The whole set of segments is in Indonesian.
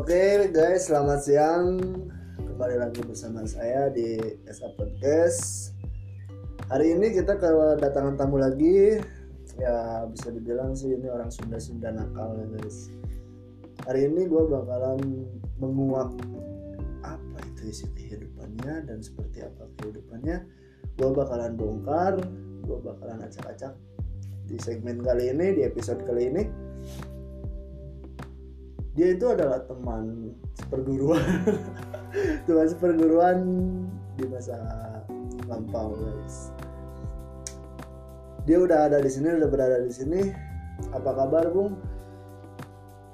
Oke guys, selamat siang. Kembali lagi bersama saya di SA Podcast. Hari ini kita kedatangan tamu lagi. Ya bisa dibilang sih ini orang Sunda-Sunda nakal ya guys. Hari ini gue bakalan menguak apa itu isi kehidupannya dan seperti apa kehidupannya. Gue bakalan bongkar, gue bakalan acak-acak di segmen kali ini, di episode kali ini dia itu adalah teman seperguruan. Teman seperguruan di masa lampau guys. Dia udah ada di sini udah berada di sini. Apa kabar bung?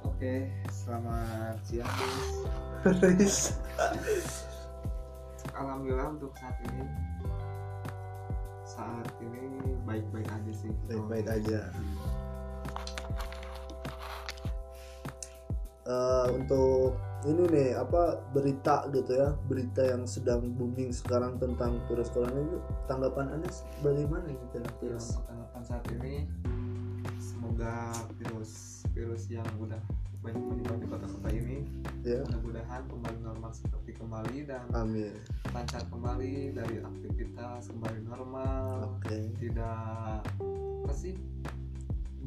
Oke, selamat siang Riz. Alhamdulillah untuk saat ini. Saat ini baik-baik aja sih. Baik-baik aja Eh, untuk ini nih apa berita gitu ya berita yang sedang booming sekarang tentang virus corona itu tanggapan anda bagaimana gitu ya? Ya, virus. tanggapan saat ini Semoga virus virus yang udah banyak menyebar di kota-kota ini ya Mudah-mudahan kembali normal seperti kembali Dan amin. lancar kembali dari aktivitas kembali normal. Oke. Tidak apa sih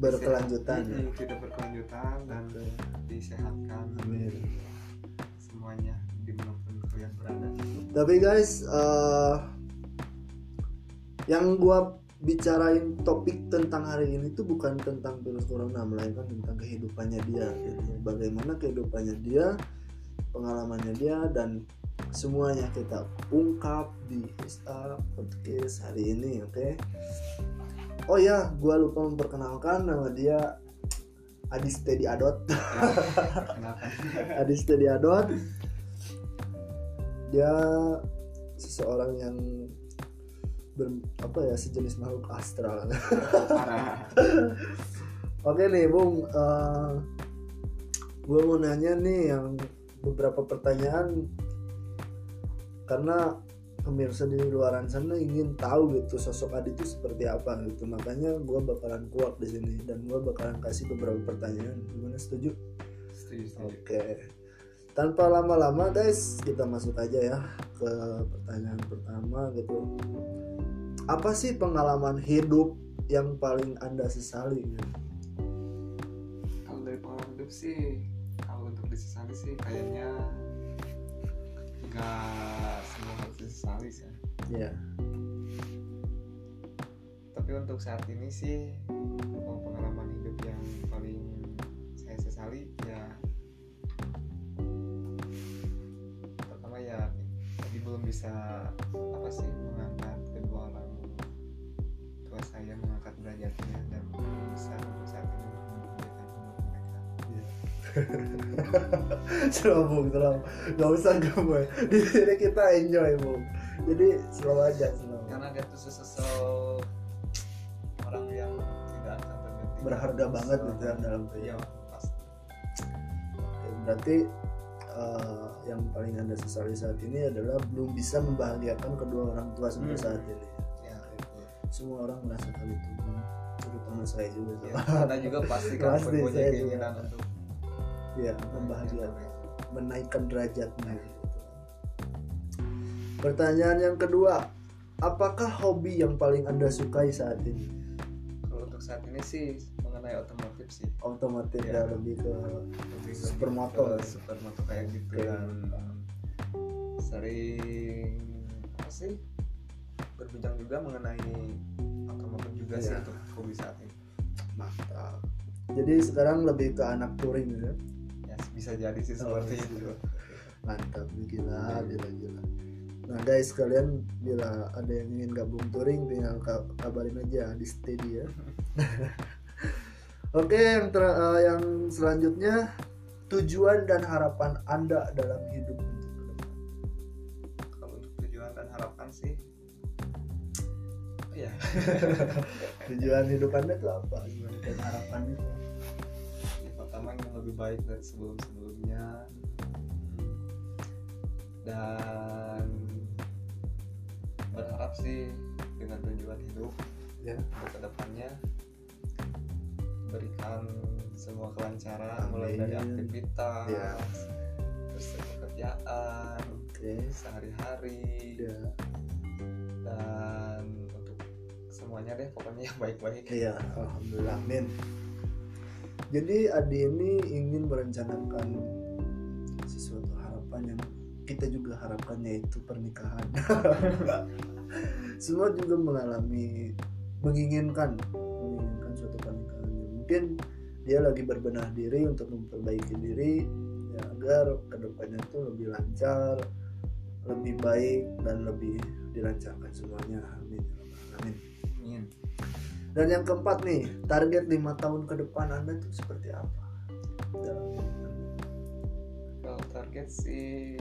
berkelanjutan ya. Mm-mm, Tidak berkelanjutan dan Oke. disehatkan. Amin. Semuanya di mana pun kalian berada. Tapi guys eh, yang gua bicarain topik tentang hari ini tuh bukan tentang virus corona melainkan tentang kehidupannya dia gitu. bagaimana kehidupannya dia pengalamannya dia dan semuanya kita ungkap di SA podcast hari ini oke oh ya gua lupa memperkenalkan nama dia Adis Teddy Adot. Adis Teddy Adot. Dia seseorang yang ber, apa ya sejenis makhluk astral. Oke nih Bung gue mau nanya nih yang beberapa pertanyaan. Karena pemirsa di luaran sana ingin tahu gitu sosok Adi itu seperti apa gitu makanya gue bakalan kuat di sini dan gue bakalan kasih beberapa pertanyaan gimana setuju setuju setuju Oke. Tanpa lama-lama guys, kita masuk aja ya ke pertanyaan pertama gitu. Apa sih pengalaman hidup yang paling Anda sesali? gitu? kalau dari pengalaman hidup sih kalau untuk disesali sih kayaknya nggak semua harus disesali sih ya. Ya. tapi untuk saat ini sih kalau pengalaman hidup yang paling saya sesali ya pertama ya tadi belum bisa apa sih slow Bung, slow. Gak usah gue. Di sini kita enjoy Bung. Jadi slow aja slow. karena dia tuh sesosok orang yang tidak Berharga banget gitu ya dalam iya kehidupan. pasti Berarti eh, yang paling Anda sesali saat ini adalah belum bisa membahagiakan kedua orang tua sampai Hmm. saat ini. ya semua orang merasakan itu terutama saya juga ya, anda juga pasti kan punya keinginan untuk ya membahagiakan menaikkan derajatnya gitu. pertanyaan yang kedua apakah hobi yang paling anda sukai saat ini kalau untuk saat ini sih mengenai otomotif sih otomotif Ya. ya lebih ke lebih Supermoto. ke supermoto kayak gitu Oke. dan sering apa sih berbincang juga mengenai otomotif juga sih Ya. untuk hobi saat ini mantap jadi sekarang lebih ke anak touring ya ya bisa jadi sih Oh, seperti iya. itu. Mantap gila gila gila. Nah guys kalian bila ada yang ingin gabung touring tinggal ka- kabarin aja di steady ya oke yang ter- eh, yang selanjutnya tujuan dan harapan anda dalam hidup kalau untuk tujuan dan harapan sih ya. Tujuan hidup anda itu apa? Dan harapannya? itu apa? yang lebih baik dari sebelum sebelumnya dan berharap sih dengan tujuan hidup ya untuk ke depannya berikan semua kelancaran mulai dari Amin. aktivitas Ya. terus pekerjaan oke sehari-hari ya dan untuk semuanya deh pokoknya yang baik-baik iya alhamdulillah amin jadi Adi ini ingin merencanakan sesuatu harapan yang kita juga harapkan yaitu pernikahan. Semua juga mengalami menginginkan menginginkan suatu pernikahan mungkin dia lagi berbenah diri untuk memperbaiki diri ya, agar ke depannya itu lebih lancar lebih baik dan lebih dilancarkan semuanya. Amin amin. Amin. Dan yang keempat nih target lima tahun ke depan anda tuh seperti apa? Dalam kalau target sih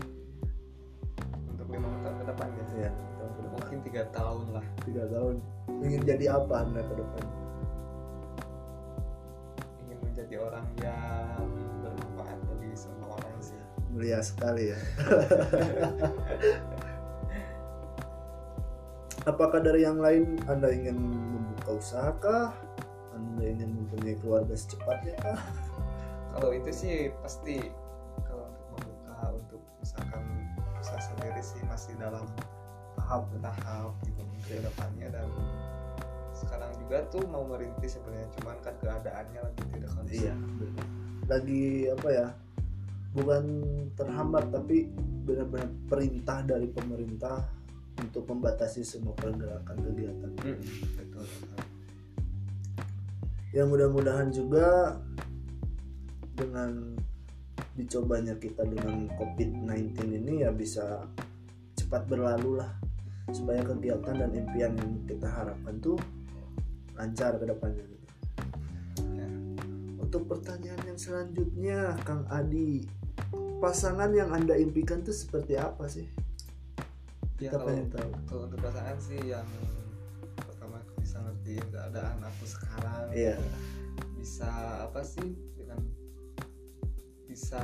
untuk lima tahun ke depan ya. Ya depan. Mungkin tiga tahun lah. Tiga tahun. Ingin jadi apa anda ke depan? Ingin menjadi orang yang bermanfaat bagi semua orang sih. Mulia sekali ya. Apakah dari yang lain anda ingin membuka usaha kah anda ingin mempunyai keluarga secepatnya kah? Kalau itu sih pasti kalau untuk membuka untuk misalkan usaha sendiri sih masih dalam tahap tahap gitu ke depannya. Dan sekarang juga tuh mau merintis sebenarnya cuman kan keadaannya lagi tidak kondusif. Iya lagi apa ya bukan terhambat tapi benar-benar perintah dari pemerintah untuk membatasi semua pergerakan kegiatan. Mm, betul ya mudah-mudahan juga dengan dicobanya kita dengan COVID-19 ini ya bisa cepat berlalu lah supaya kegiatan dan impian yang kita harapkan tuh lancar ke depannya. Ya. Untuk pertanyaan yang selanjutnya Kang Adi pasangan yang anda impikan tuh seperti apa sih? ya Kita kalau pengen tahu. kalau untuk pasangan sih yang bisa ngertiin keadaan aku sekarang Iya. bisa apa sih dengan bisa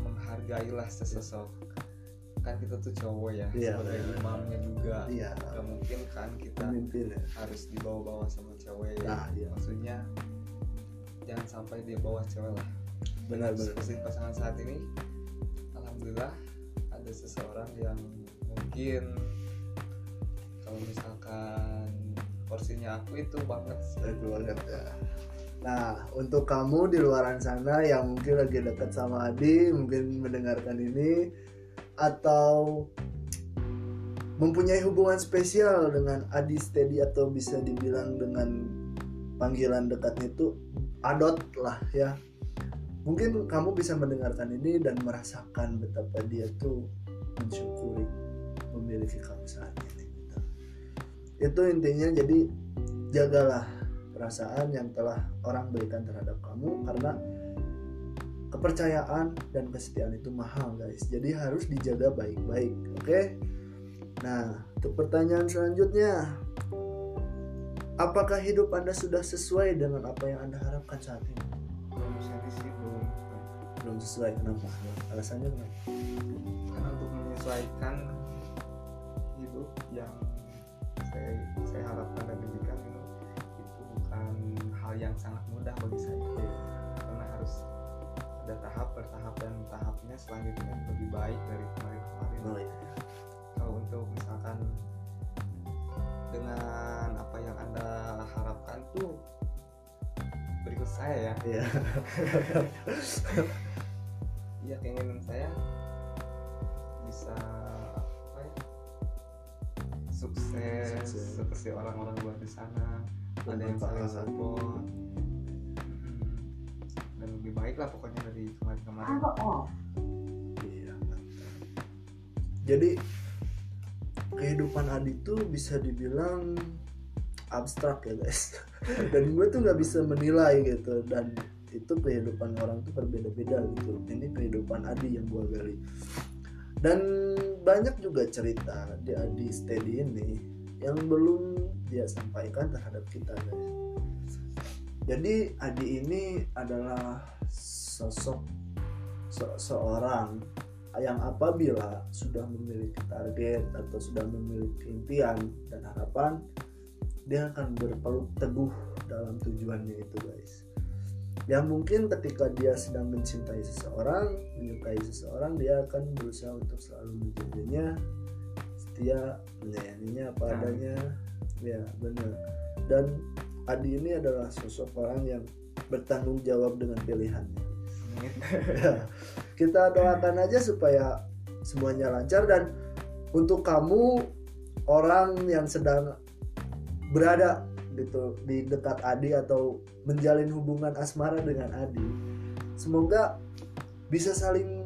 menghargai lah sesosok kan kita tuh cowok ya Iya. sebagai imamnya juga Iya. gak mungkin kan kita Pemimpin ya. harus dibawa-bawa sama cewek Nah, iya. maksudnya jangan sampai dia bawa cewek lah Benar-benar. seperti pasangan saat ini alhamdulillah ada seseorang yang mungkin kalau misalkan porsinya aku itu banget dari keluarga ya. Nah, untuk kamu di luaran sana yang mungkin lagi dekat sama Adi, mungkin mendengarkan ini atau mempunyai hubungan spesial dengan Adi Steady atau bisa dibilang dengan panggilan dekatnya itu Adot lah ya. Mungkin kamu bisa mendengarkan ini dan merasakan betapa dia tuh mensyukuri memiliki kamu saat. Itu intinya jadi jagalah perasaan yang telah orang berikan terhadap kamu karena kepercayaan dan kesetiaan itu mahal guys. Jadi harus dijaga baik-baik oke? Nah untuk pertanyaan selanjutnya apakah hidup anda sudah sesuai dengan apa yang anda harapkan saat ini? Belum bisa sih belum. Belum sesuai kenapa? Alasannya kenapa? Karena untuk menyesuaikan hidup yang saya saya harapkan dan impikan itu itu bukan hal yang sangat mudah bagi saya. Karena harus ada tahap bertahap dan tahapnya selanjutnya lebih baik dari kemarin-kemarin. Oh iya. Kalau untuk misalkan dengan apa yang anda harapkan tuh berikut saya ya. Iya Seperti orang-orang luar di sana ada yang saling support Mm-mm. dan lebih baik lah pokoknya dari kemarin-kemarin Iya. Jadi kehidupan Adi tuh bisa dibilang abstrak ya guys. Dan gue tuh nggak bisa menilai gitu. Dan itu kehidupan orang tuh berbeda-beda gitu. Ini kehidupan Adi yang gue gali. Dan banyak juga cerita di Adi Steady ini yang belum dia sampaikan terhadap kita guys. Jadi Adi ini adalah sosok se- seorang yang apabila sudah memiliki target atau sudah memiliki impian dan harapan dia akan berpeluk teguh dalam tujuannya itu guys yang mungkin ketika dia sedang mencintai seseorang menyukai seseorang dia akan berusaha untuk selalu menjaganya setia menyayanginya apa Nah. adanya ya benar dan Adi ini adalah sosok orang yang bertanggung jawab dengan pilihannya. Ya, kita doakan aja supaya semuanya lancar dan untuk kamu orang yang sedang berada gitu di dekat Adi atau menjalin hubungan asmara dengan Adi semoga bisa saling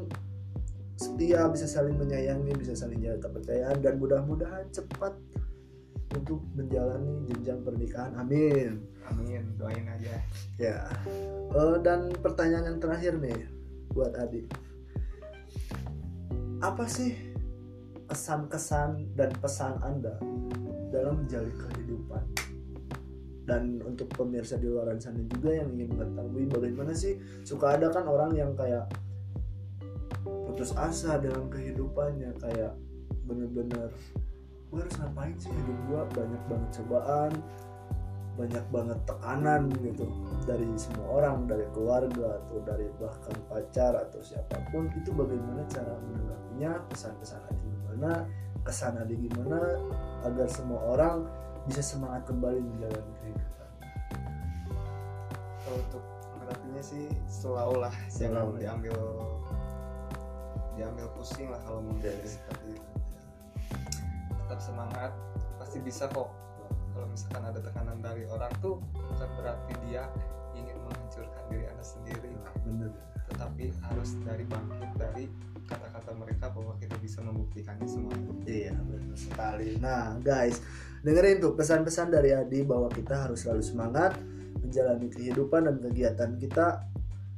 setia bisa saling menyayangi bisa saling jaga kepercayaan dan mudah-mudahan cepat untuk menjalani jenjang pernikahan amin Amin. Doain aja. Ya. Eh, dan pertanyaan yang terakhir nih buat Adi. Apa sih kesan-kesan dan pesan Anda dalam menjalin kehidupan? Dan untuk pemirsa di luar sana juga yang ingin mengetahui bagaimana sih suka ada kan orang yang kayak putus asa dalam kehidupannya kayak bener-bener gue harus ngapain sih hidup gue banyak banget cobaan banyak banget tekanan gitu. Dari semua orang dari keluarga atau dari bahkan pacar atau siapa pun itu bagaimana cara menanggapinya pesan-pesan Adi gimana kesan Adi gimana agar semua orang bisa semangat kembali menjalani kehidupan. Kalau untuk menghadapinya sih selalu lah jangan diambil diambil pusing lah kalau mau jadi seperti itu. Tetap semangat, pasti bisa kok. Kalau misalkan ada tekanan dari orang tuh bukan berarti dia ingin menghancurkan diri anda sendiri, bener tetapi harus dari bangkit dari kata-kata mereka bahwa kita bisa membuktikannya semuanya. Iya benar sekali. Nah guys dengerin tuh pesan-pesan dari Adi bahwa kita harus selalu semangat menjalani kehidupan dan kegiatan kita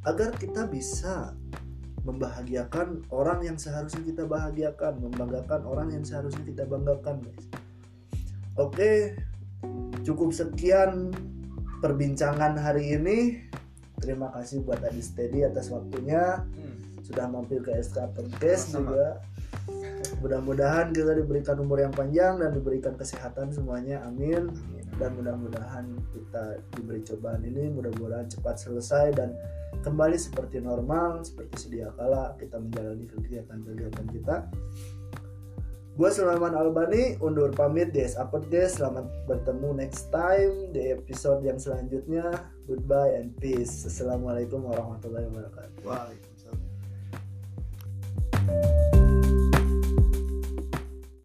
agar kita bisa membahagiakan orang yang seharusnya kita bahagiakan, membanggakan orang yang seharusnya kita banggakan guys. Oke, cukup sekian perbincangan hari ini. Terima kasih buat Adi Steady atas waktunya Hmm. sudah mampir ke SK Podcast juga. Mudah-mudahan kita diberikan umur yang panjang dan diberikan kesehatan semuanya. Amin. Dan mudah-mudahan kita diberi cobaan ini mudah-mudahan cepat selesai dan kembali seperti normal seperti sedia kala kita menjalani kegiatan-kegiatan kita. Gue Sulaiman Albani undur pamit di SA Podcast. Selamat bertemu next time di episode yang selanjutnya. Goodbye and peace. Assalamualaikum warahmatullahi wabarakatuh. Waalaikumsalam.